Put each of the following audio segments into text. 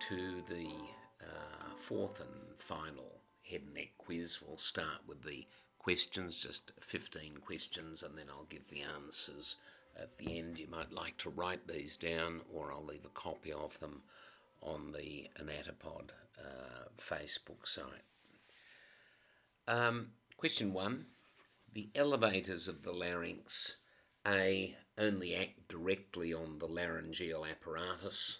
to the uh, fourth and final head and neck quiz. We'll start with the questions, just 15 questions, and then I'll give the answers at the end. You might like to write these down, or I'll leave a copy of them on the Anatopod uh, Facebook site. Um, question one The elevators of the larynx A only act directly on the laryngeal apparatus.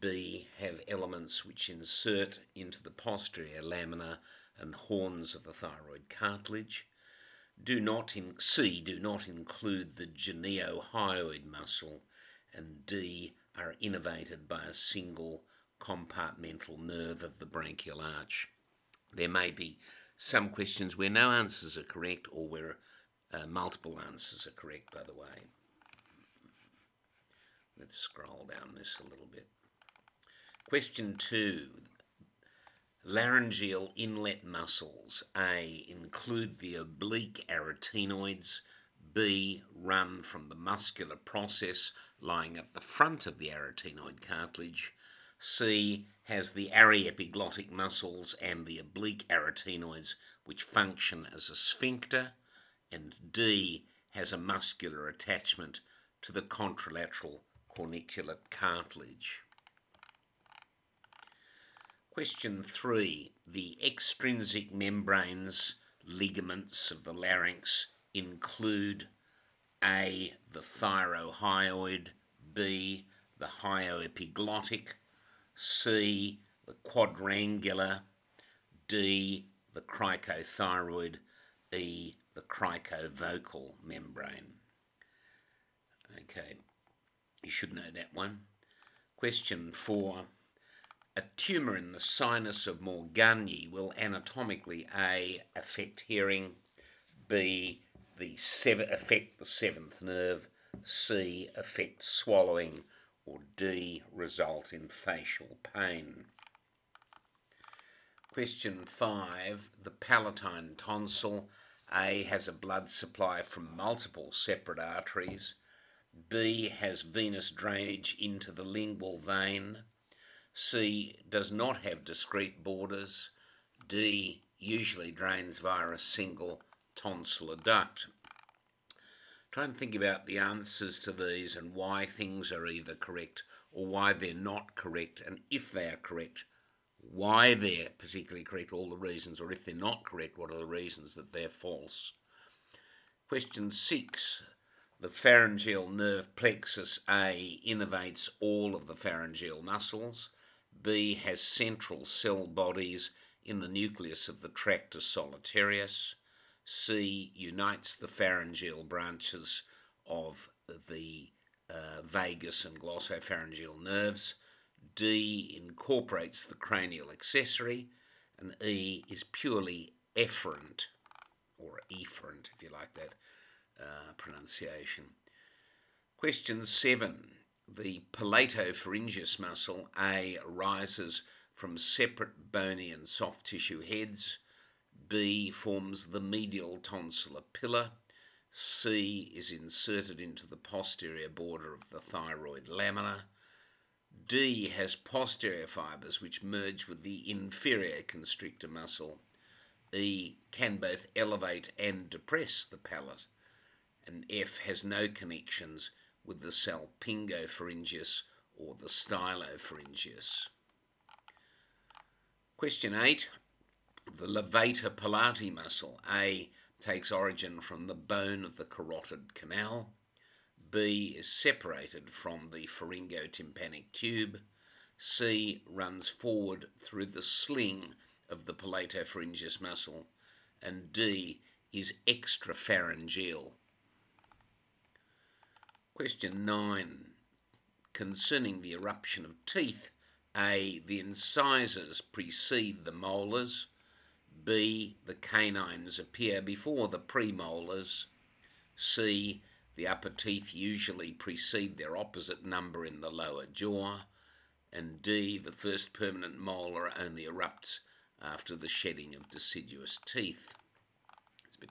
B. Have elements which insert into the posterior lamina and horns of the thyroid cartilage. Do not in, C. Do not include the geniohyoid muscle. And D. Are innervated by a single compartmental nerve of the branchial arch. There may be some questions where no answers are correct or where uh, multiple answers are correct, by the way. Let's scroll down this a little bit. Question two. Laryngeal inlet muscles A include the oblique arytenoids, B run from the muscular process lying at the front of the arytenoid cartilage, C has the aryepiglottic muscles and the oblique arytenoids which function as a sphincter, and D has a muscular attachment to the contralateral corniculate cartilage. Question three. The extrinsic membranes ligaments of the larynx include A. The thyrohyoid, B. The hyoepiglottic, C. The quadrangular, D. The cricothyroid, E. The cricovocal membrane. Okay, you should know that one. Question four. A tumour in the sinus of Morgagni will anatomically A. affect hearing, B. The sev- affect the seventh nerve, C. affect swallowing, or D. result in facial pain. Question 5. The palatine tonsil A has a blood supply from multiple separate arteries. B has venous drainage into the lingual vein. C does not have discrete borders. D usually drains via a single tonsillar duct. Try and think about the answers to these and why things are either correct or why they're not correct, and if they are correct, why they're particularly correct, all the reasons, or if they're not correct, what are the reasons that they're false. Question six the pharyngeal nerve plexus A innervates all of the pharyngeal muscles. B has central cell bodies in the nucleus of the tractus solitarius. C unites the pharyngeal branches of the uh, vagus and glossopharyngeal nerves. D incorporates the cranial accessory. And E is purely efferent, or efferent, if you like that uh, pronunciation. Question 7 the palatopharyngeus muscle A arises from separate bony and soft tissue heads. B forms the medial tonsillar pillar. C is inserted into the posterior border of the thyroid lamina. D has posterior fibres which merge with the inferior constrictor muscle. E can both elevate and depress the palate. And F has no connections with the salpingopharyngeus or the stylopharyngeus. Question 8. The levator palati muscle, A, takes origin from the bone of the carotid canal. B is separated from the pharyngotympanic tube. C runs forward through the sling of the palatopharyngeus muscle. And D is extrapharyngeal Question 9. Concerning the eruption of teeth, A. The incisors precede the molars. B. The canines appear before the premolars. C. The upper teeth usually precede their opposite number in the lower jaw. And D. The first permanent molar only erupts after the shedding of deciduous teeth. It's a bit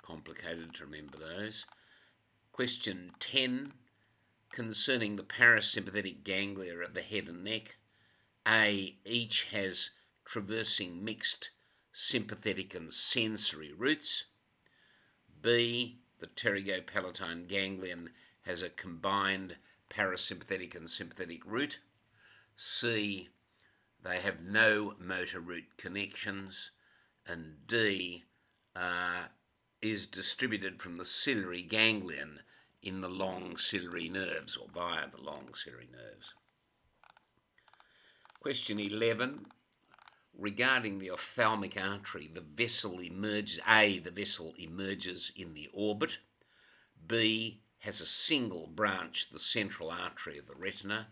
complicated to remember those. Question 10 concerning the parasympathetic ganglia of the head and neck. A, each has traversing mixed sympathetic and sensory roots. B, the pterygopalatine ganglion has a combined parasympathetic and sympathetic root. C, they have no motor root connections. And D, uh, is distributed from the ciliary ganglion in the long ciliary nerves or via the long ciliary nerves. Question 11. Regarding the ophthalmic artery, the vessel emerges, A, the vessel emerges in the orbit, B, has a single branch, the central artery of the retina,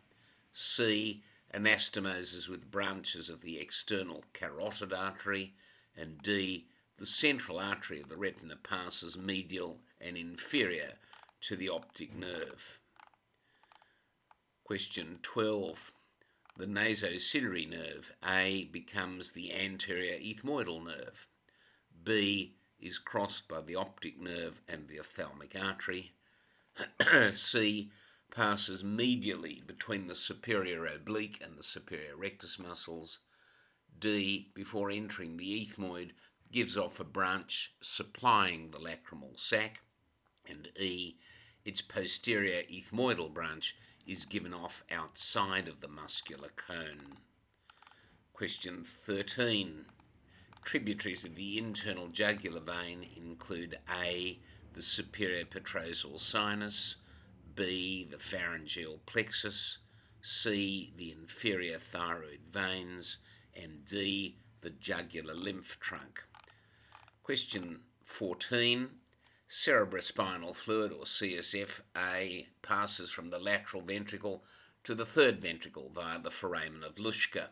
C, anastomoses with branches of the external carotid artery, and D, the central artery of the retina passes medial and inferior to the optic nerve. Question 12. The nasociliary nerve, A, becomes the anterior ethmoidal nerve. B is crossed by the optic nerve and the ophthalmic artery. C passes medially between the superior oblique and the superior rectus muscles. D, before entering the ethmoid, gives off a branch supplying the lacrimal sac, and E, its posterior ethmoidal branch, is given off outside of the muscular cone. Question 13. Tributaries of the internal jugular vein include A, the superior petrosal sinus, B, the pharyngeal plexus, C, the inferior thyroid veins, and D, the jugular lymph trunk. Question 14. Cerebrospinal fluid, or CSF, A, passes from the lateral ventricle to the third ventricle via the foramen of Luschka.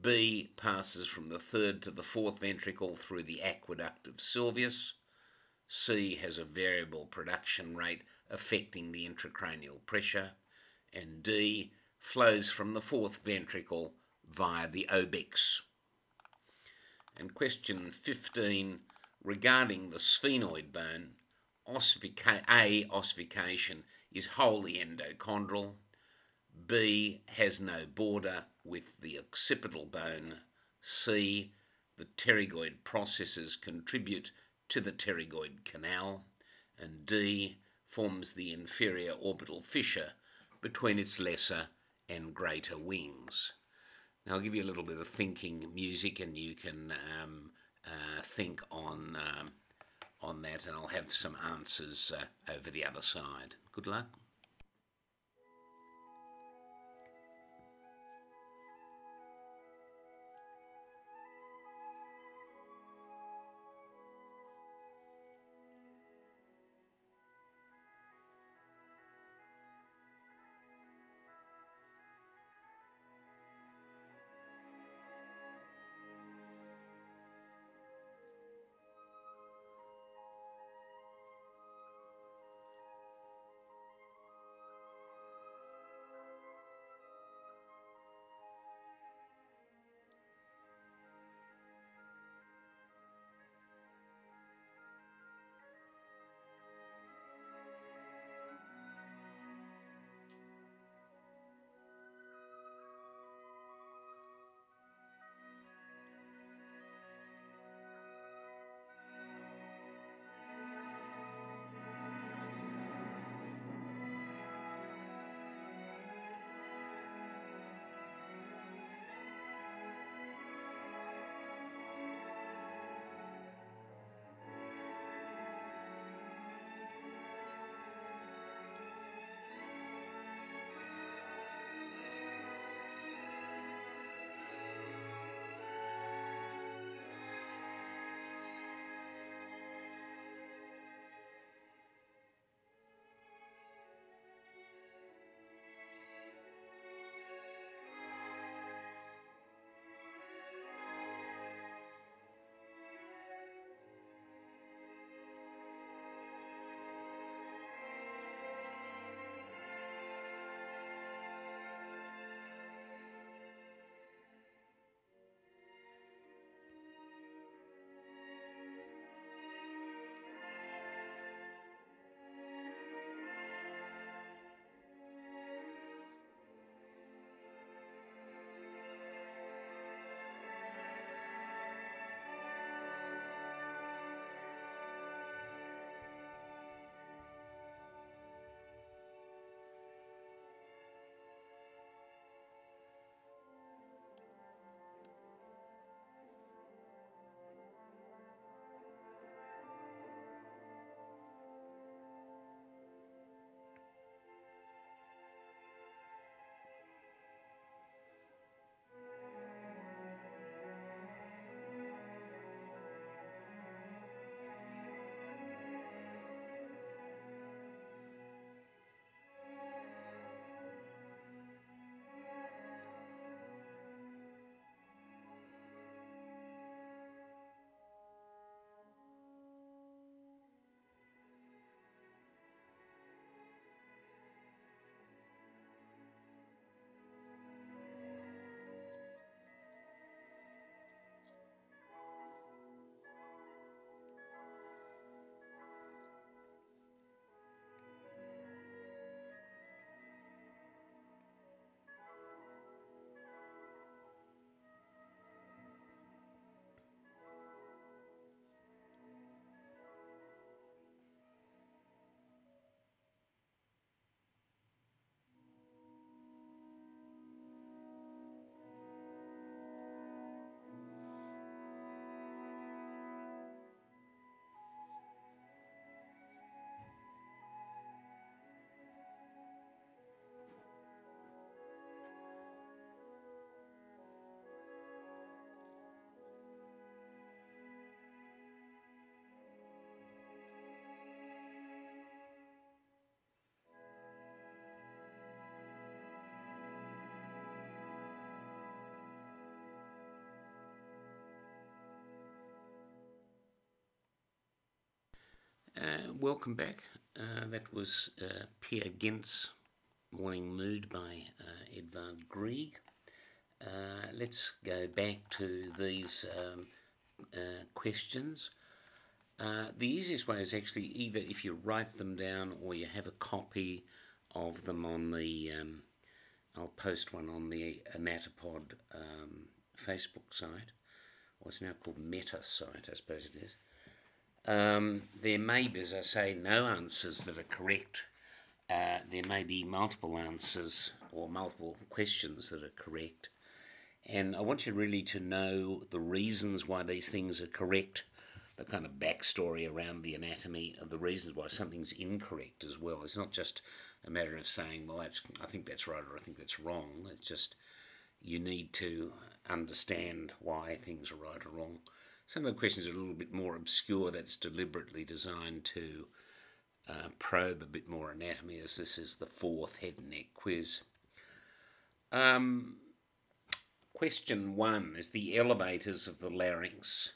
B passes from the third to the fourth ventricle through the aqueduct of Sylvius. C has a variable production rate affecting the intracranial pressure. And D flows from the fourth ventricle via the obex. And question 15 regarding the sphenoid bone, ossifica- A, ossification is wholly endochondral. B, has no border with the occipital bone. C, the pterygoid processes contribute to the pterygoid canal. And D, forms the inferior orbital fissure between its lesser and greater wings. Now, I'll give you a little bit of thinking music, and you can um, uh, think on um, on that, and I'll have some answers uh, over the other side. Good luck. Uh, welcome back. Uh, that was uh, Peer Gynt's Morning Mood by uh, Edvard Grieg. Uh, let's go back to these um, uh, questions. The easiest way is actually either if you write them down or you have a copy of them on the. Um, I'll post one on the Anatopod um, Facebook site, or it's now called Meta site, I suppose it is. Um, there may be, as I say, no answers that are correct. Uh, there may be multiple answers or multiple questions that are correct. And I want you really to know the reasons why these things are correct, the kind of backstory around the anatomy, of the reasons why something's incorrect as well. It's not just a matter of saying, well, that's I think that's right or I think that's wrong. It's just you need to understand why things are right or wrong. Some of the questions are a little bit more obscure. That's deliberately designed to uh, probe a bit more anatomy, as this is the fourth head and neck quiz. Um, question one is the elevators of the larynx.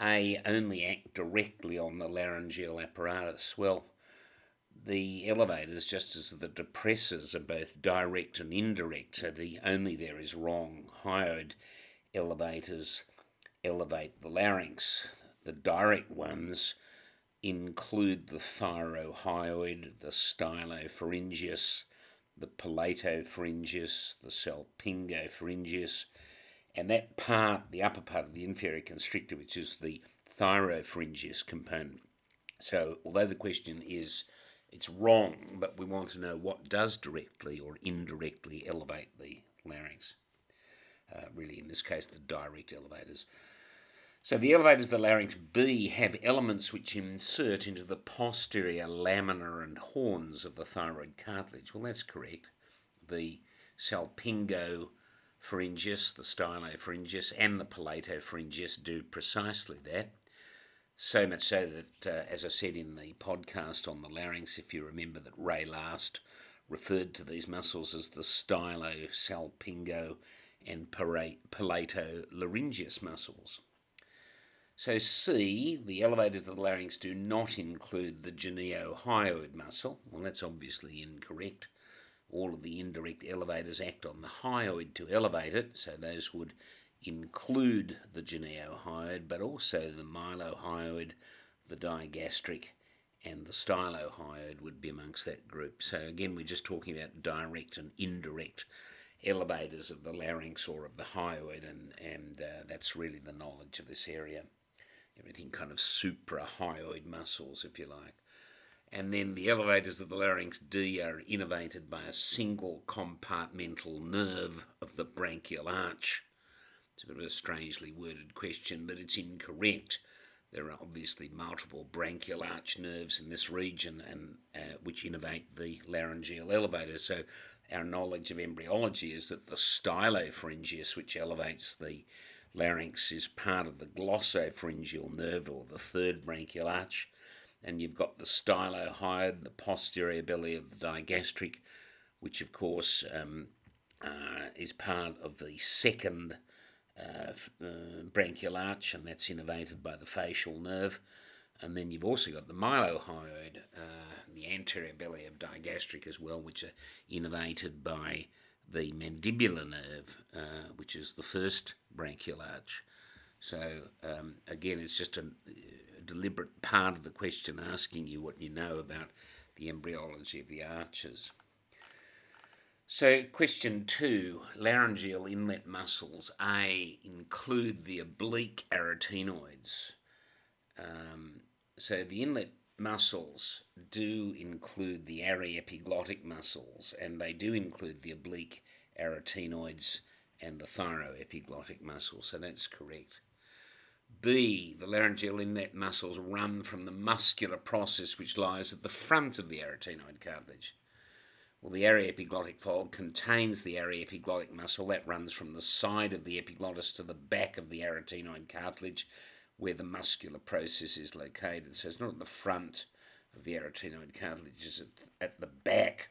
A only act directly on the laryngeal apparatus. Well, the elevators, just as the depressors, are both direct and indirect, so the only there is wrong. Hyoid elevators elevate the larynx. The direct ones include the thyrohyoid, the stylopharyngeus, the palatopharyngeus, the salpingopharyngeus, and that part, the upper part of the inferior constrictor, which is the thyropharyngeus component. So, although the question is it's wrong, but we want to know what does directly or indirectly elevate the larynx. Uh, really, in this case, the direct elevators. So the elevators of the larynx B have elements which insert into the posterior lamina and horns of the thyroid cartilage. Well, that's correct. The salpingo salpingopharyngeus, the stylopharyngeus, and the palatopharyngeus do precisely that. So much so that, uh, as I said in the podcast on the larynx, if you remember that Ray Last referred to these muscles as the stylo, salpingo, and palatolapharyngeus muscles. So C, the elevators of the larynx do not include the geniohyoid muscle. Well, that's obviously incorrect. All of the indirect elevators act on the hyoid to elevate it, so those would include the geniohyoid, but also the mylohyoid, the digastric, and the stylohyoid would be amongst that group. So again, we're just talking about direct and indirect elevators of the larynx or of the hyoid, and, and uh, that's really the knowledge of this area. Everything kind of suprahyoid muscles, if you like. And then the elevators of the larynx D are innervated by a single compartmental nerve of the branchial arch it's a bit of a strangely worded question, but it's incorrect. There are obviously multiple branchial arch nerves in this region, and uh, which innervate the laryngeal elevator. So, our knowledge of embryology is that the stylopharyngeus, which elevates the larynx, is part of the glossopharyngeal nerve, or the third branchial arch. And you've got the stylohyoid, the posterior belly of the digastric, which of course um, uh, is part of the second uh, uh, branchial arch, and that's innervated by the facial nerve. And then you've also got the mylohyoid, uh, the anterior belly of digastric as well, which are innervated by the mandibular nerve, uh, which is the first branchial arch. So um, again, it's just a, a, deliberate part of the question asking you what you know about the embryology of the arches. So, question two laryngeal inlet muscles A include the oblique arytenoids. Um, so, the inlet muscles do include the aryepiglottic muscles, and they do include the oblique arytenoids and the thyroepiglottic muscles, so that's correct. B, the laryngeal inlet muscles run from the muscular process which lies at the front of the arytenoid cartilage. Well, the aryepiglottic fold contains the aryepiglottic muscle that runs from the side of the epiglottis to the back of the arytenoid cartilage where the muscular process is located. So it's not at the front of the arytenoid cartilage, it's at, at the back.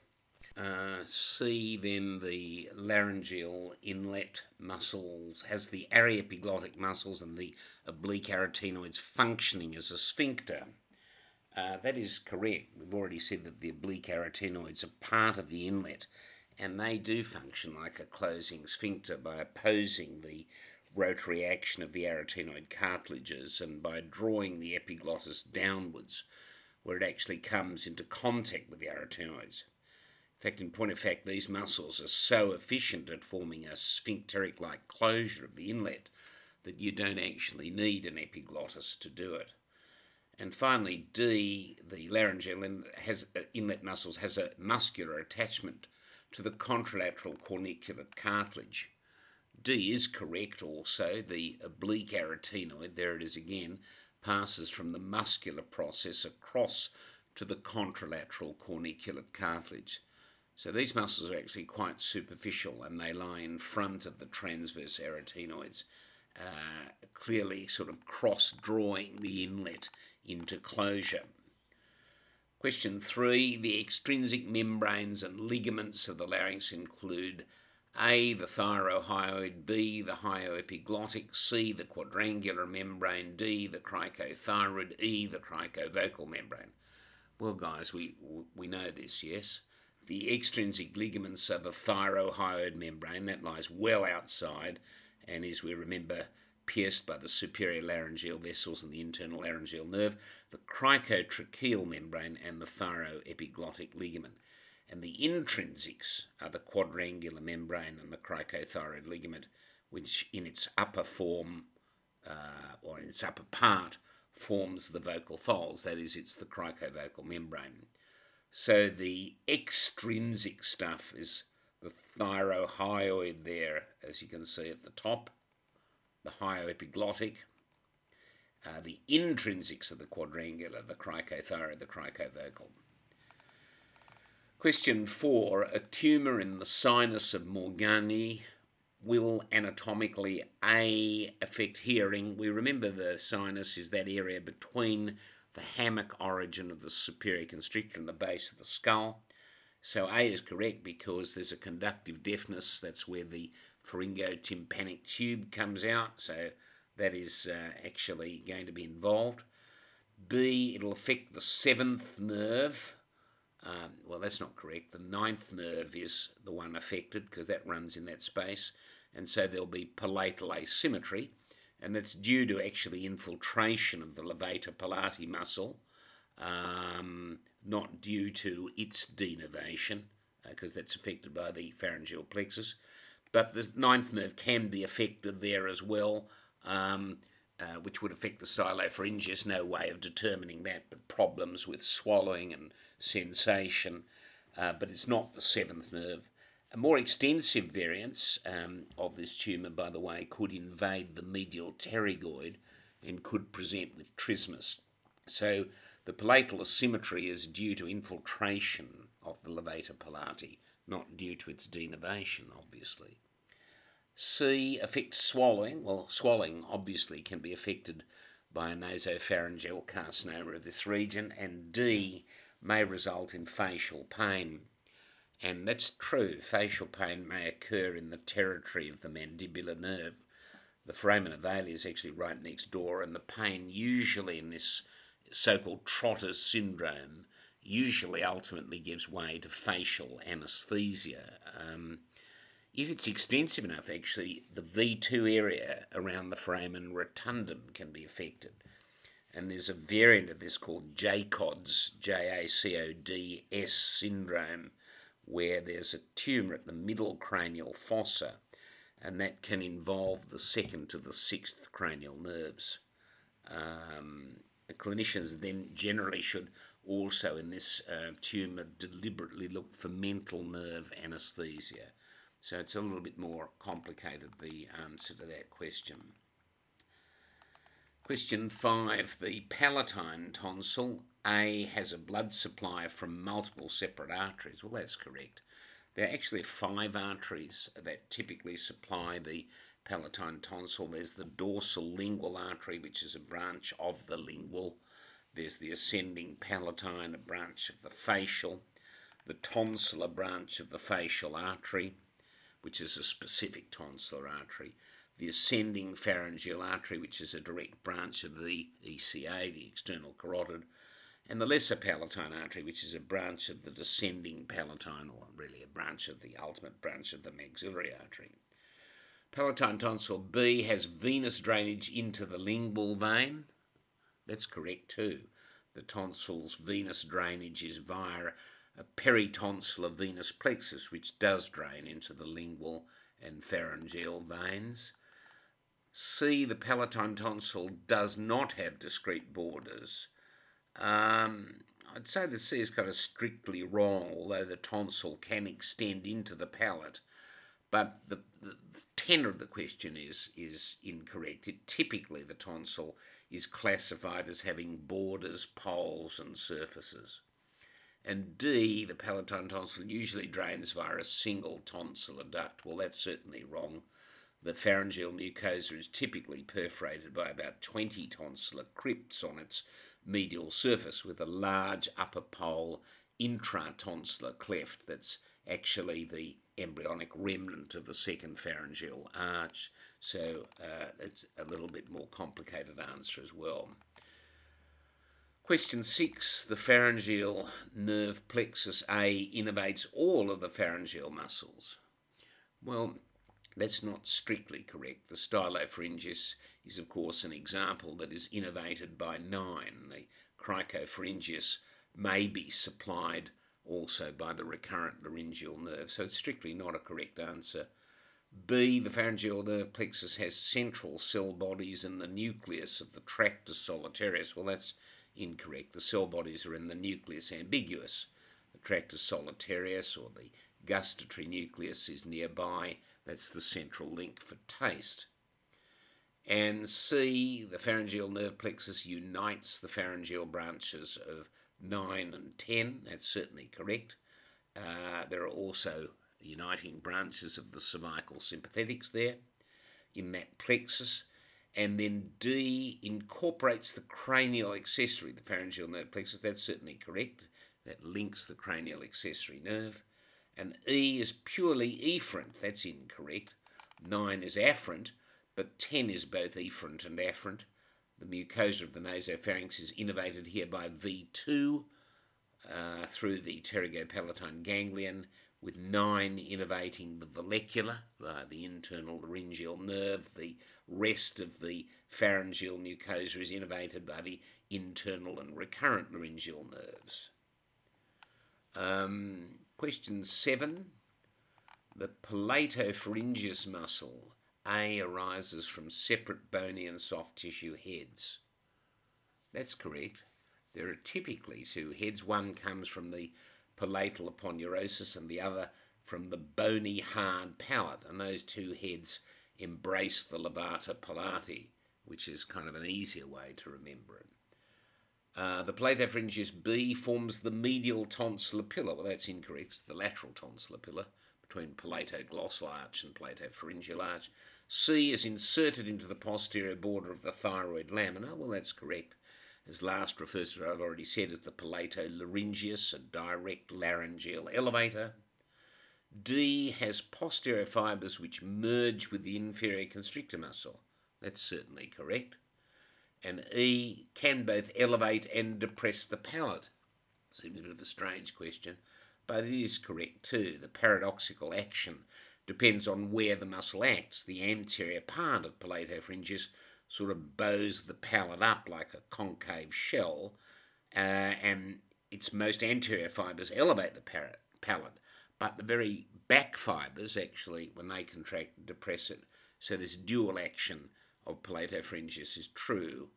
Uh, C, then the laryngeal inlet muscles has the aryepiglottic muscles and the oblique arytenoids functioning as a sphincter. Uh, that is correct. We've already said that the oblique arytenoids are part of the inlet and they do function like a closing sphincter by opposing the rotary action of the arytenoid cartilages and by drawing the epiglottis downwards where it actually comes into contact with the arytenoids. In fact, in point of fact, these muscles are so efficient at forming a sphincteric like closure of the inlet that you don't actually need an epiglottis to do it. And finally, D, the laryngeal has, uh, inlet muscles, has a muscular attachment to the contralateral corniculate cartilage. D is correct also. The oblique arytenoid, there it is again, passes from the muscular process across to the contralateral corniculate cartilage. So these muscles are actually quite superficial and they lie in front of the transverse arytenoids, uh, clearly sort of cross drawing the inlet into closure. Question three The extrinsic membranes and ligaments of the larynx include A. The thyrohyoid, B. The hyoepiglottic, C. The quadrangular membrane, D. The cricothyroid, E. The cricovocal membrane. Well, guys, we, we know this, yes? The extrinsic ligaments are the thyrohyoid membrane, that lies well outside and is, we remember, pierced by the superior laryngeal vessels and the internal laryngeal nerve, the cricotracheal membrane, and the thyroepiglottic ligament. And the intrinsics are the quadrangular membrane and the cricothyroid ligament, which in its upper form, uh, or in its upper part, forms the vocal folds. That is, it's the cricovocal membrane. So the extrinsic stuff is the thyrohyoid there, as you can see at the top, the hyoepiglottic, uh, the intrinsics of the quadrangular, the cricothyroid, the cricovocal. Question four A tumour in the sinus of Morgagni will anatomically A affect hearing. We remember the sinus is that area between the hammock origin of the superior constrictor and the base of the skull. So A is correct because there's a conductive deafness. That's where the pharyngotympanic tube comes out, so that is uh, actually going to be involved. B, it'll affect the seventh nerve. Um, well, that's not correct. The ninth nerve is the one affected because that runs in that space, and so there'll be palatal asymmetry, and that's due to actually infiltration of the levator palati muscle, um, not due to its denervation because uh, that's affected by the pharyngeal plexus. But the ninth nerve can be affected there as well, um, uh, which would affect the stylopharyngeus. No way of determining that, but problems with swallowing and sensation. Uh, but it's not the seventh nerve. A more extensive variance um, of this tumour, by the way, could invade the medial pterygoid and could present with trismus. So the palatal asymmetry is due to infiltration of the levator palati not due to its denervation, obviously. C affects swallowing. Well, swallowing obviously can be affected by a nasopharyngeal carcinoma of this region, and D may result in facial pain. And that's true, facial pain may occur in the territory of the mandibular nerve. The foramen ovale is actually right next door, and the pain usually in this so called Trotter's syndrome usually ultimately gives way to facial anesthesia. Um, if it's extensive enough, actually, the V2 area around the foramen rotundum can be affected. And there's a variant of this called JACODS, J A C O D S syndrome, where there's a tumour at the middle cranial fossa, and that can involve the second to the sixth cranial nerves. Um, clinicians then generally should also in this uh, tumour deliberately look for mental nerve anaesthesia. So it's a little bit more complicated, the um, answer to that question. Question five The palatine tonsil, A, has a blood supply from multiple separate arteries. Well, that's correct. There are actually five arteries that typically supply the palatine tonsil. There's the dorsal lingual artery, which is a branch of the lingual. There's the ascending palatine, a branch of the facial, the tonsillar branch of the facial artery, which is a specific tonsillar artery, the ascending pharyngeal artery, which is a direct branch of the ECA, the external carotid, and the lesser palatine artery, which is a branch of the descending palatine, or really a branch of the ultimate branch of the maxillary artery. Palatine tonsil B has venous drainage into the lingual vein. That's correct too. The tonsil's venous drainage is via a peritonsillar venous plexus, which does drain into the lingual and pharyngeal veins. C, the palatine tonsil does not have discrete borders. Um, I'd say the C is kind of strictly wrong, although the tonsil can extend into the palate. But the, the, the tenor of the question is is incorrect. It, typically, the tonsil is classified as having borders, poles, and surfaces. And D, the palatine tonsil, usually drains via a single tonsillar duct. Well, that's certainly wrong. The pharyngeal mucosa is typically perforated by about 20 tonsillar crypts on its medial surface with a large upper pole intratonsillar cleft that's actually the embryonic remnant of the second pharyngeal arch. So uh, it's a little bit more complicated answer as well. Question six the pharyngeal nerve plexus A innervates all of the pharyngeal muscles. Well, that's not strictly correct. The stylopharyngeus is, of course, an example that is innervated by nine. The cricopharyngeus may be supplied also by the recurrent laryngeal nerve, so it's strictly not a correct answer. B. The pharyngeal nerve plexus has central cell bodies in the nucleus of the tractus solitarius. Well, that's incorrect. The cell bodies are in the nucleus ambiguus. The tractus solitarius or the gustatory nucleus is nearby that's the central link for taste. And C, the pharyngeal nerve plexus unites the pharyngeal branches of 9 and 10. That's certainly correct. Uh, there are also uniting branches of the cervical sympathetics there in that plexus. And then D incorporates the cranial accessory, the pharyngeal nerve plexus. That's certainly correct. That links the cranial accessory nerve and E is purely efferent. That's incorrect. 9 is afferent, but 10 is both efferent and afferent. The mucosa of the nasopharynx is innervated here by V2 uh, through the pterygopalatine ganglion, with 9 innervating the vallecula, uh, the internal laryngeal nerve. The rest of the pharyngeal mucosa is innervated by the internal and recurrent laryngeal nerves. Um, Question seven. The palatopharyngeus muscle A arises from separate bony and soft tissue heads. That's correct. There are typically two heads. One comes from the palatal aponeurosis and the other from the bony hard palate, and those two heads embrace the levator palati, which is kind of an easier way to remember it. Uh, the palatopharyngeus B forms the medial tonsillar pillar. Well, that's incorrect. It's the lateral tonsillar pillar between palatoglossal arch and palatopharyngeal arch. C is inserted into the posterior border of the thyroid lamina. Well, that's correct. As Last refers to, I've already said, as the palatolapharyngeus, a direct laryngeal elevator. D has posterior fibres which merge with the inferior constrictor muscle. That's certainly correct and E can both elevate and depress the palate. Seems a bit of a strange question, but it is correct too. The paradoxical action depends on where the muscle acts. The anterior part of palatopharyngeus sort of bows the palate up like a concave shell, uh, and its most anterior fibres elevate the palate, but the very back fibres actually, when they contract, depress it. So this dual action of palatopharyngeus is true.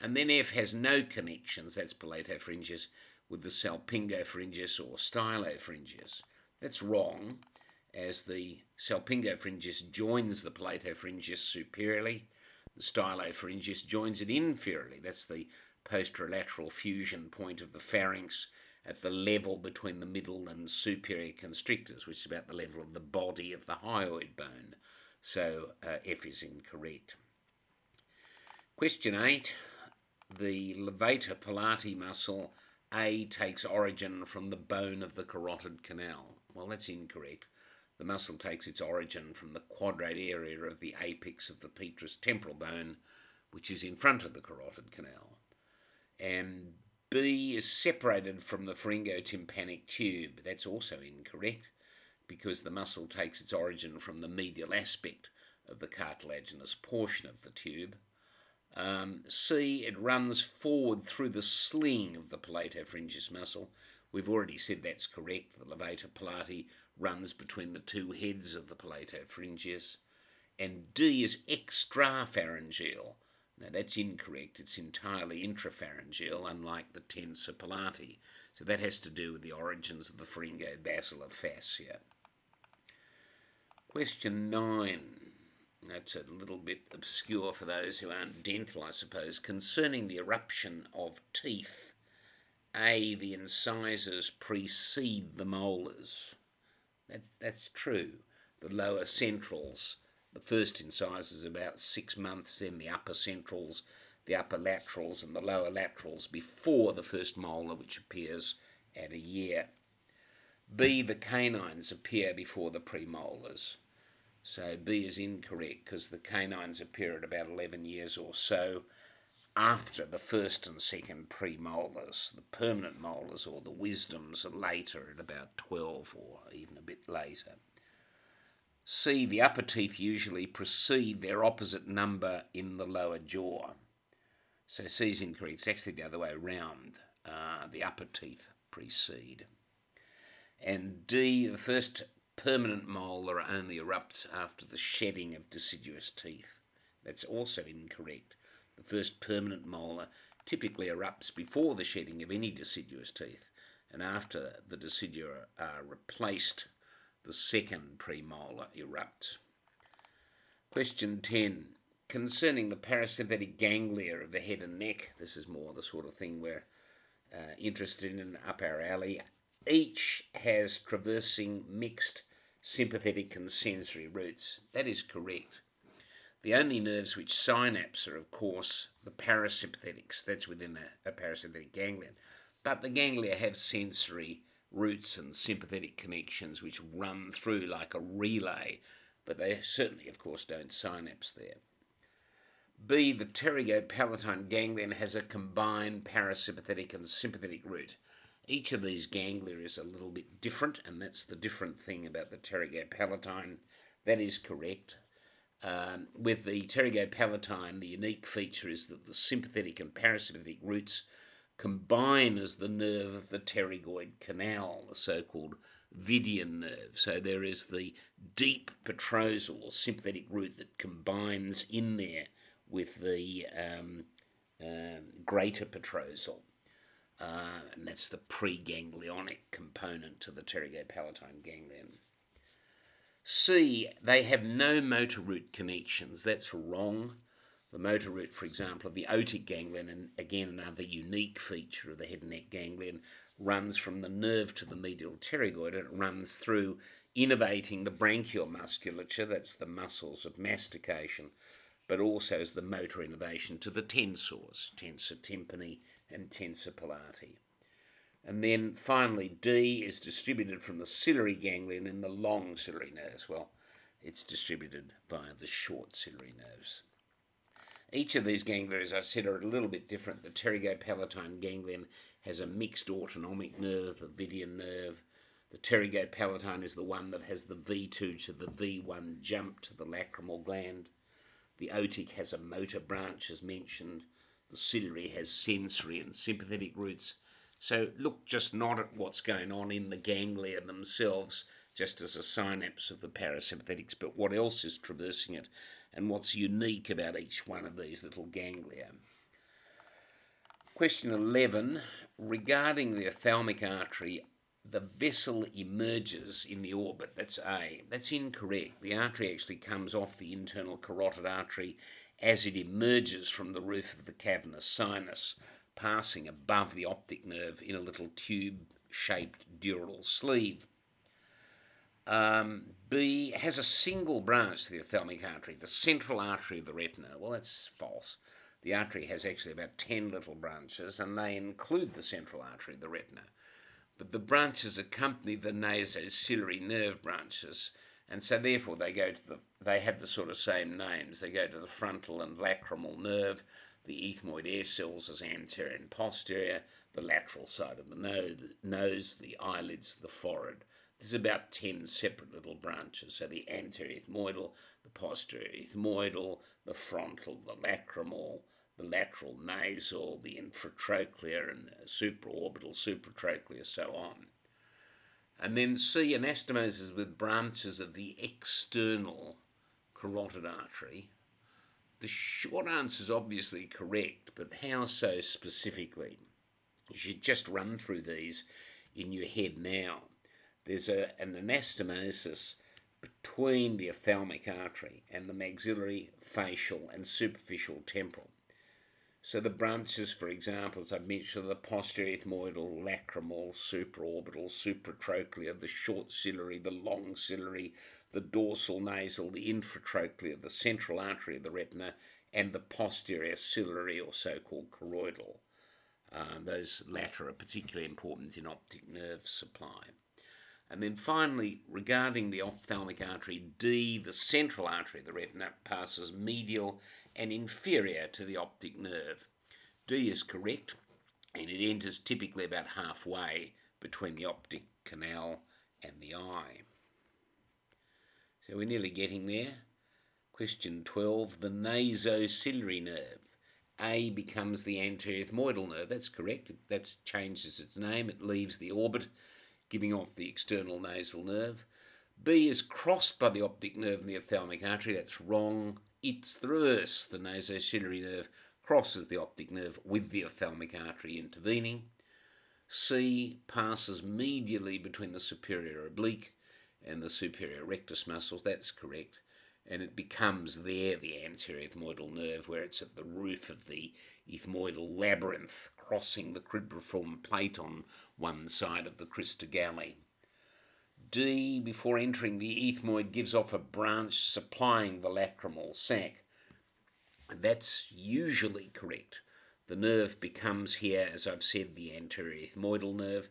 And then F has no connections, that's palatopharyngeus, with the salpingopharyngeus or stylopharyngeus. That's wrong, as the salpingopharyngeus joins the palatopharyngeus superiorly, the stylopharyngeus joins it inferiorly. That's the posterolateral fusion point of the pharynx at the level between the middle and superior constrictors, which is about the level of the body of the hyoid bone. So uh, F is incorrect. Question 8. The levator palati muscle A takes origin from the bone of the carotid canal. Well, that's incorrect. The muscle takes its origin from the quadrate area of the apex of the petrous temporal bone, which is in front of the carotid canal. And B is separated from the pharyngotympanic tube. That's also incorrect because the muscle takes its origin from the medial aspect of the cartilaginous portion of the tube. Um, C, it runs forward through the sling of the palatopharyngeus muscle. We've already said that's correct. The levator palati runs between the two heads of the palatopharyngeus. And D is extrapharyngeal. Now that's incorrect. It's entirely intrapharyngeal, unlike the tensor palati. So that has to do with the origins of the pharyngobasilar fascia. Question nine. That's a little bit obscure for those who aren't dental, I suppose. Concerning the eruption of teeth, A, the incisors precede the molars. That's, that's true. The lower centrals the first incisors about six months, then the upper centrals, the upper laterals, and the lower laterals before the first molar, which appears at a year. B. The canines appear before the premolars. So B is incorrect because the canines appear at about 11 years or so after the first and second premolars. The permanent molars or the wisdoms are later at about 12 or even a bit later. C, the upper teeth usually precede their opposite number in the lower jaw. So C is incorrect. It's actually the other way around. Uh, the upper teeth precede. And D, the first permanent molar only erupts after the shedding of deciduous teeth. That's also incorrect. The first permanent molar typically erupts before the shedding of any deciduous teeth and after the decidua are replaced the second premolar erupts. Question 10. Concerning the parasympathetic ganglia of the head and neck, this is more the sort of thing we're uh, interested in up our alley. Each has traversing mixed sympathetic and sensory roots. That is correct. The only nerves which synapse are, of course, the parasympathetics. That's within a, a parasympathetic ganglion. But the ganglia have sensory roots and sympathetic connections which run through like a relay, but they certainly, of course, don't synapse there. B. The pterygopalatine ganglion has a combined parasympathetic and sympathetic root. Each of these ganglia is a little bit different, and that's the different thing about the pterygopalatine. That is correct. Um, with the pterygopalatine, the unique feature is that the sympathetic and parasympathetic roots combine as the nerve of the pterygoid canal, the so called Vidian nerve. So there is the deep petrosal or sympathetic root that combines in there with the um, um, greater petrosal. Uh, and that's the preganglionic component to the pterygopalatine ganglion. C, they have no motor root connections. That's wrong. The motor root, for example, of the otic ganglion, and again another unique feature of the head and neck ganglion, runs from the nerve to the medial pterygoid and it runs through innervating the branchial musculature, that's the muscles of mastication, but also as the motor innervation to the tensors, tensor tympani and tensor palati. And then finally, D is distributed from the ciliary ganglion in the long ciliary nerves. Well, it's distributed via the short ciliary nerves. Each of these ganglia, as I said, are a little bit different. The pterygopalatine ganglion has a mixed autonomic nerve, the Vidian nerve. The pterygopalatine is the one that has the V2 to the V1 jump to the lacrimal gland. The otic has a motor branch, as mentioned. The ciliary has sensory and sympathetic roots. So look just not at what's going on in the ganglia themselves, just as a synapse of the parasympathetics, but what else is traversing it and what's unique about each one of these little ganglia. Question 11 regarding the ophthalmic artery, the vessel emerges in the orbit. That's A. That's incorrect. The artery actually comes off the internal carotid artery as it emerges from the roof of the cavernous sinus, passing above the optic nerve in a little tube shaped dural sleeve. Um, B has a single branch to the ophthalmic artery, the central artery of the retina. Well, that's false. The artery has actually about 10 little branches, and they include the central artery of the retina. But the branches accompany the nasociliary nerve branches, and so therefore they go to the they have the sort of same names. They go to the frontal and lacrimal nerve, the ethmoid air cells as anterior and posterior, the the lateral side of the nose, the eyelids, the forehead. There's about 10 separate little branches. So the anterior ethmoidal, the posterior ethmoidal, the frontal, the lacrimal, the lateral nasal, the infratrochlear, and the supraorbital, supratrochlear, so on. And then C, anastomosis with branches of the external carotid artery. The short answer is obviously correct, but how so specifically? You should just run through these in your head now. There's a, an anastomosis between the ophthalmic artery and the maxillary, facial, and superficial temporal. So the branches, for example, as I've mentioned, the posterior ethmoidal, lacrimal, supraorbital, supratrochlear, the short ciliary, the long ciliary, the dorsal nasal, the infratrochlear, the central artery of the retina, and the posterior ciliary or so-called choroidal. Um, those latter are particularly important in optic nerve supply. And then finally, regarding the ophthalmic artery, D, the central artery of the retina, passes medial and inferior to the optic nerve. D is correct, and it enters typically about halfway between the optic canal and the eye. So we're nearly getting there. Question 12, the nasociliary nerve. A becomes the anterior ethmoidal nerve. That's correct. That changes its name. It leaves the orbit, giving off the external nasal nerve. B is crossed by the optic nerve and the ophthalmic artery. That's wrong. It's the reverse. The nasociliary nerve crosses the optic nerve with the ophthalmic artery intervening. C passes medially between the superior oblique and the superior rectus muscles. That's correct. And it becomes there the anterior ethmoidal nerve, where it's at the roof of the ethmoidal labyrinth, crossing the cribriform plate on one side of the crista galli. D, before entering the ethmoid, gives off a branch supplying the lacrimal sac. That's usually correct. The nerve becomes here, as I've said, the anterior ethmoidal nerve,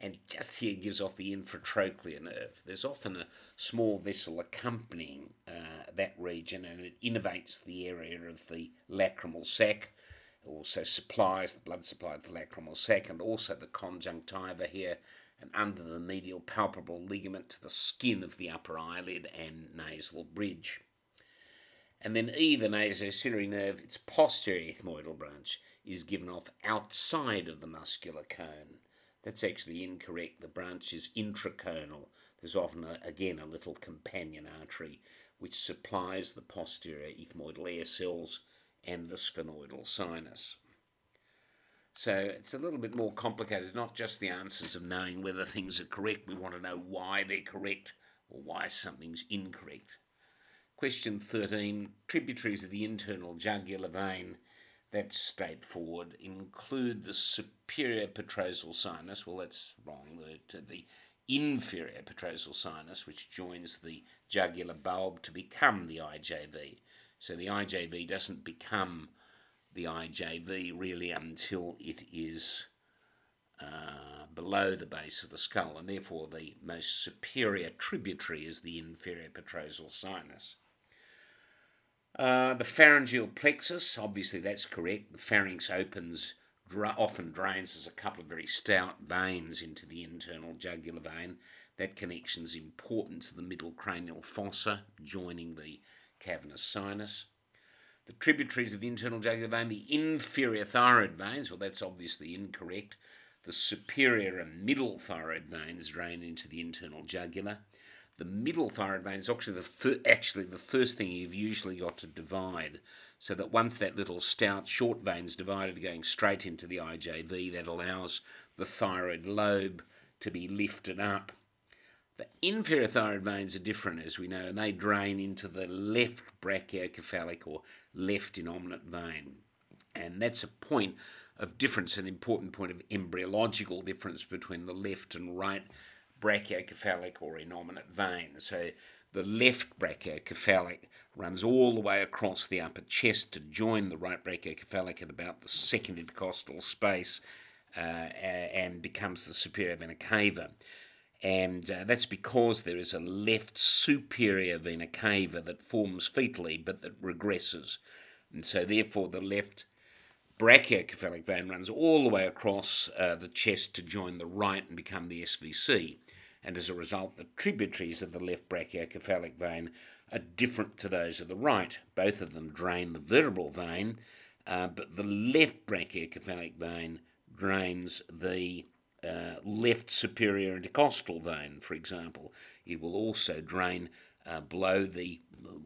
and just here gives off the infratrochlear nerve. There's often a small vessel accompanying uh, that region, and it innervates the area of the lacrimal sac. It also supplies the blood supply to the lacrimal sac, and also the conjunctiva here and under the medial palpebral ligament to the skin of the upper eyelid and nasal bridge. And then E, the nasociliary nerve, its posterior ethmoidal branch, is given off outside of the muscular cone. That's actually incorrect. The branch is intraconal. There's often, a, again, a little companion artery which supplies the posterior ethmoidal air cells and the sphenoidal sinus. So it's a little bit more complicated, not just the answers of knowing whether things are correct, we want to know why they're correct or why something's incorrect. Question 13 Tributaries of the internal jugular vein, that's straightforward, include the superior petrosal sinus. Well, that's wrong. The, the inferior petrosal sinus, which joins the jugular bulb to become the IJV. So the IJV doesn't become the IJV really until it is uh, below the base of the skull, and therefore the most superior tributary is the inferior petrosal sinus. Uh, the pharyngeal plexus, obviously that's correct. The pharynx opens, dra- often drains. There's a couple of very stout veins into the internal jugular vein. That connection is important to the middle cranial fossa, joining the cavernous sinus. The tributaries of the internal jugular vein, the inferior thyroid veins, well, that's obviously incorrect. The superior and middle thyroid veins drain into the internal jugular. The middle thyroid vein is actually the, fir- actually the first thing you've usually got to divide, so that once that little stout short vein is divided going straight into the IJV, that allows the thyroid lobe to be lifted up the inferior thyroid veins are different, as we know, and they drain into the left brachiocephalic or left innominate vein. And that's a point of difference, an important point of embryological difference between the left and right brachiocephalic or innominate vein. So the left brachiocephalic runs all the way across the upper chest to join the right brachiocephalic at about the second intercostal space uh, and becomes the superior vena cava and uh, that's because there is a left superior vena cava that forms fetally but that regresses. And so, therefore, the left brachiocephalic vein runs all the way across uh, the chest to join the right and become the SVC. And as a result, the tributaries of the left brachiocephalic vein are different to those of the right. Both of them drain the vertebral vein, uh, but the left brachiocephalic vein drains the uh, left superior intercostal vein, for example. It will also drain uh, below the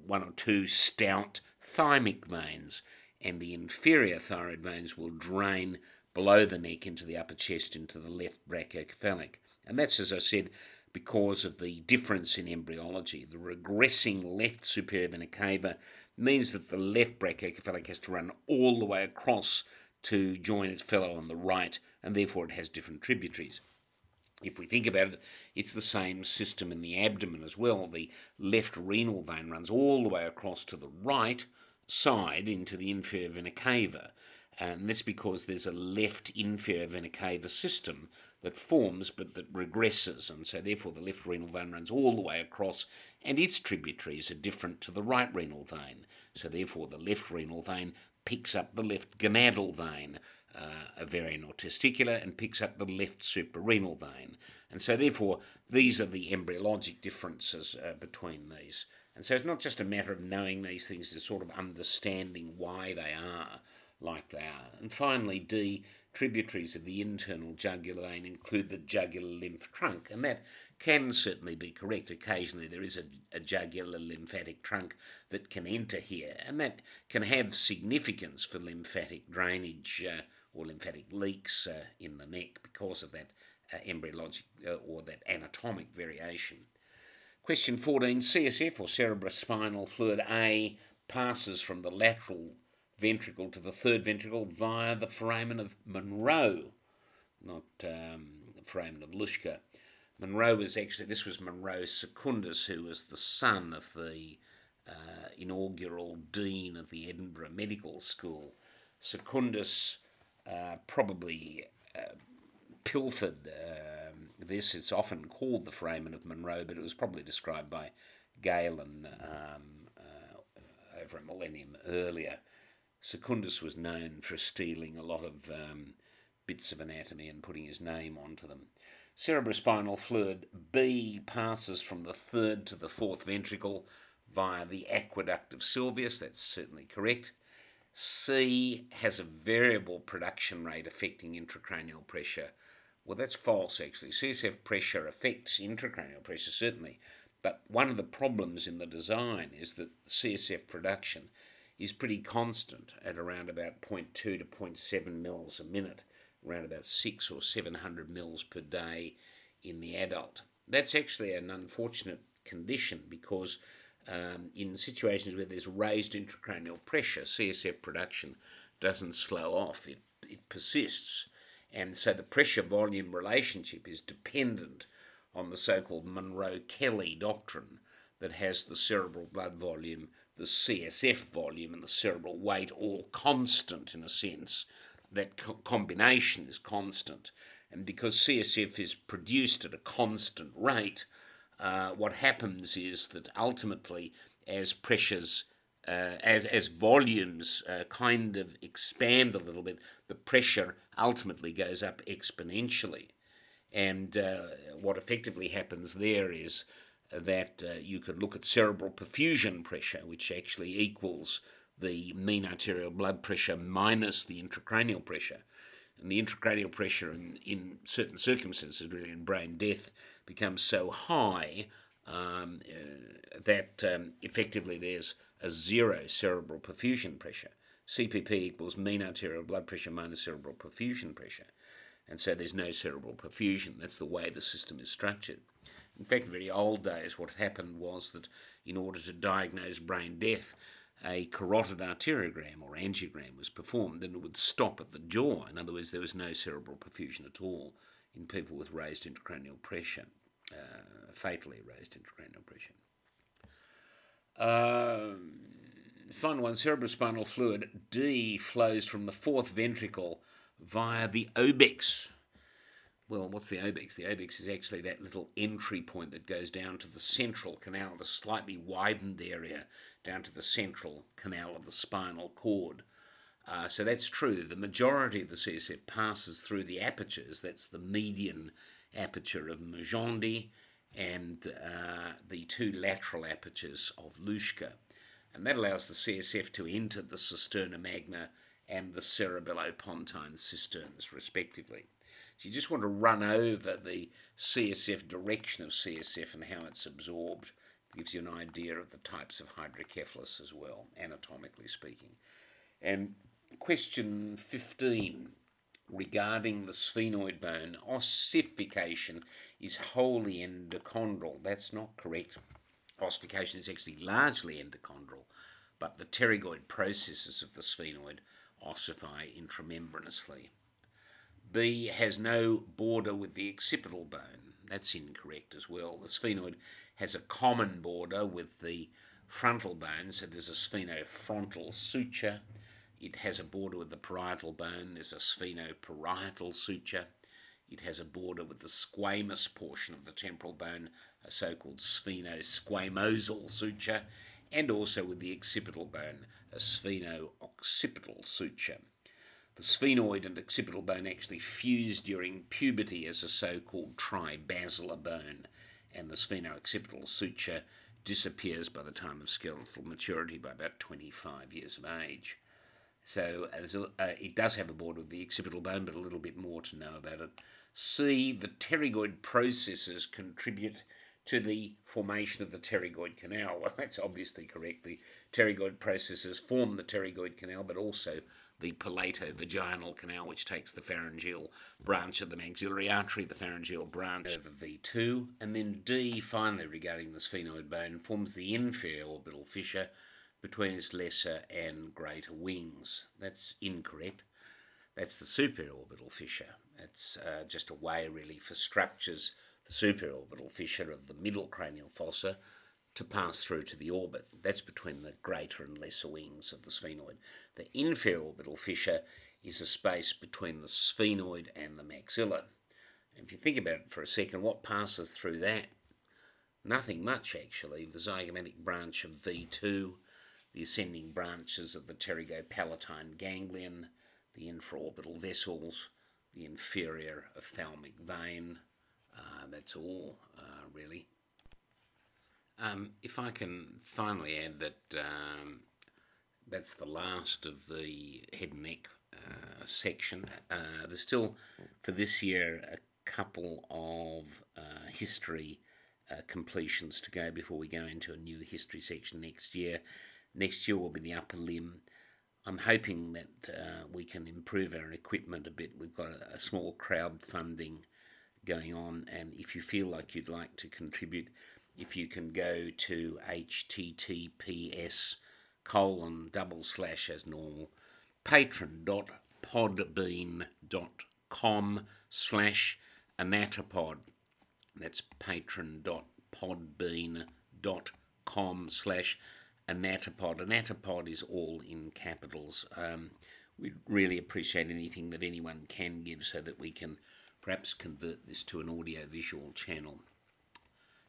one or two stout thymic veins, and the inferior thyroid veins will drain below the neck into the upper chest into the left brachiocephalic. And that's, as I said, because of the difference in embryology. The regressing left superior vena cava means that the left brachiocephalic has to run all the way across to join its fellow on the right, and therefore it has different tributaries. If we think about it, it's the same system in the abdomen as well. The left renal vein runs all the way across to the right side into the inferior vena cava, and that's because there's a left inferior vena cava system that forms but that regresses, and so therefore the left renal vein runs all the way across, and its tributaries are different to the right renal vein. So therefore the left renal vein picks up the left gonadal vein, uh, ovarian or testicular, and picks up the left suprarenal vein. And so therefore these are the embryologic differences uh, between these. And so it's not just a matter of knowing these things, it's sort of understanding why they are like they are. And finally, D, tributaries of the internal jugular vein include the jugular lymph trunk, and that can certainly be correct. Occasionally, there is a, a, jugular lymphatic trunk that can enter here, and that can have significance for lymphatic drainage uh, or lymphatic leaks uh, in the neck because of that uh, embryologic uh, or that anatomic variation. Question 14 CSF or cerebrospinal fluid A passes from the lateral ventricle to the third ventricle via the foramen of Monro, not um, the foramen of Luschka. Monro was actually, this was Monro Secundus, who was the son of the uh, inaugural dean of the Edinburgh Medical School. Secundus uh, probably uh, pilfered um, this. It's often called the foramen of Monro, but it was probably described by Galen um, uh, over a millennium earlier. Secundus was known for stealing a lot of um, bits of anatomy and putting his name onto them. Cerebrospinal fluid B passes from the third to the fourth ventricle via the aqueduct of Sylvius, that's certainly correct. C has a variable production rate affecting intracranial pressure. Well, that's false actually. CSF pressure affects intracranial pressure, certainly, but one of the problems in the design is that CSF production is pretty constant at around about 0.2 to 0.7 mils a minute, around about 6 or 700 mils per day in the adult. That's actually an unfortunate condition because um, in situations where there's raised intracranial pressure, CSF production doesn't slow off, it, it persists. And so the pressure volume relationship is dependent on the so called Monro Kellie doctrine that has the cerebral blood volume the CSF volume and the cerebral weight all constant in a sense. That co- combination is constant. And because CSF is produced at a constant rate, uh, what happens is that ultimately, as pressures, uh, as, as volumes uh, kind of expand a little bit, the pressure ultimately goes up exponentially. And uh, what effectively happens there is that uh, you can look at cerebral perfusion pressure, which actually equals the mean arterial blood pressure minus the intracranial pressure. And the intracranial pressure in, in certain circumstances, really in brain death, becomes so high um, uh, that um, effectively there's a zero cerebral perfusion pressure. CPP equals mean arterial blood pressure minus cerebral perfusion pressure. And so there's no cerebral perfusion. That's the way the system is structured. In fact, in very old days, what happened was that in order to diagnose brain death, a carotid arteriogram or angiogram was performed and it would stop at the jaw. In other words, there was no cerebral perfusion at all in people with raised intracranial pressure, uh, fatally raised intracranial pressure. Uh, one cerebrospinal fluid D flows from the fourth ventricle via the obex well, what's the obex? The obex is actually that little entry point that goes down to the central canal, the slightly widened area down to the central canal of the spinal cord. Uh, so that's true. The majority of the CSF passes through the apertures. That's the median aperture of Magendie and uh, the two lateral apertures of Luschka. And that allows the CSF to enter the cisterna magna and the cerebellopontine cisterns, respectively. You just want to run over the CSF direction of CSF and how it's absorbed. It gives you an idea of the types of hydrocephalus as well, anatomically speaking. And question 15 regarding the sphenoid bone, ossification is wholly endochondral. That's not correct. Ossification is actually largely endochondral, but the pterygoid processes of the sphenoid ossify intramembranously. B has no border with the occipital bone. That's incorrect as well. The sphenoid has a common border with the frontal bone, so there's a sphenofrontal suture. It has a border with the parietal bone, there's a sphenoparietal suture. It has a border with the squamous portion of the temporal bone, a so called spheno-squamosal suture, and also with the occipital bone, a spheno-occipital suture. The sphenoid and occipital bone actually fuse during puberty as a so called tribasilar bone, and the spheno-occipital suture disappears by the time of skeletal maturity by about 25 years of age. So a, uh, it does have a border with the occipital bone, but a little bit more to know about it. C, the pterygoid processes contribute to the formation of the pterygoid canal. Well, that's obviously correct. The pterygoid processes form the pterygoid canal, but also the palato-vaginal canal, which takes the pharyngeal branch of the maxillary artery, the pharyngeal branch over V2, and then D, finally regarding the sphenoid bone, forms the inferior orbital fissure between its lesser and greater wings. That's incorrect. That's the superorbital fissure. That's uh, just a way, really, for structures, the superorbital fissure of the middle cranial fossa, to pass through to the orbit. That's between the greater and lesser wings of the sphenoid. The inferior orbital fissure is a space between the sphenoid and the maxilla. If you think about it for a second, what passes through that? Nothing much, actually. The zygomatic branch of V2 the ascending branches of the pterygopalatine ganglion, the infraorbital vessels, the inferior ophthalmic vein. Uh, that's all, uh, really. Um, if I can finally add that um, that's the last of the head and neck uh, section. Uh, there's still, for this year, a couple of uh, history uh, completions to go before we go into a new history section next year. Next year will be the upper limb. I'm hoping that uh, we can improve our equipment a bit. We've got a, a small crowdfunding going on, and if you feel like you'd like to contribute, if you can go to https colon double slash as normal patron.podbean.com slash anatopod. That's patron.podbean.com slash anatopod. Anatopod is all in capitals. Um, we really appreciate anything that anyone can give so that we can perhaps convert this to an audio visual channel.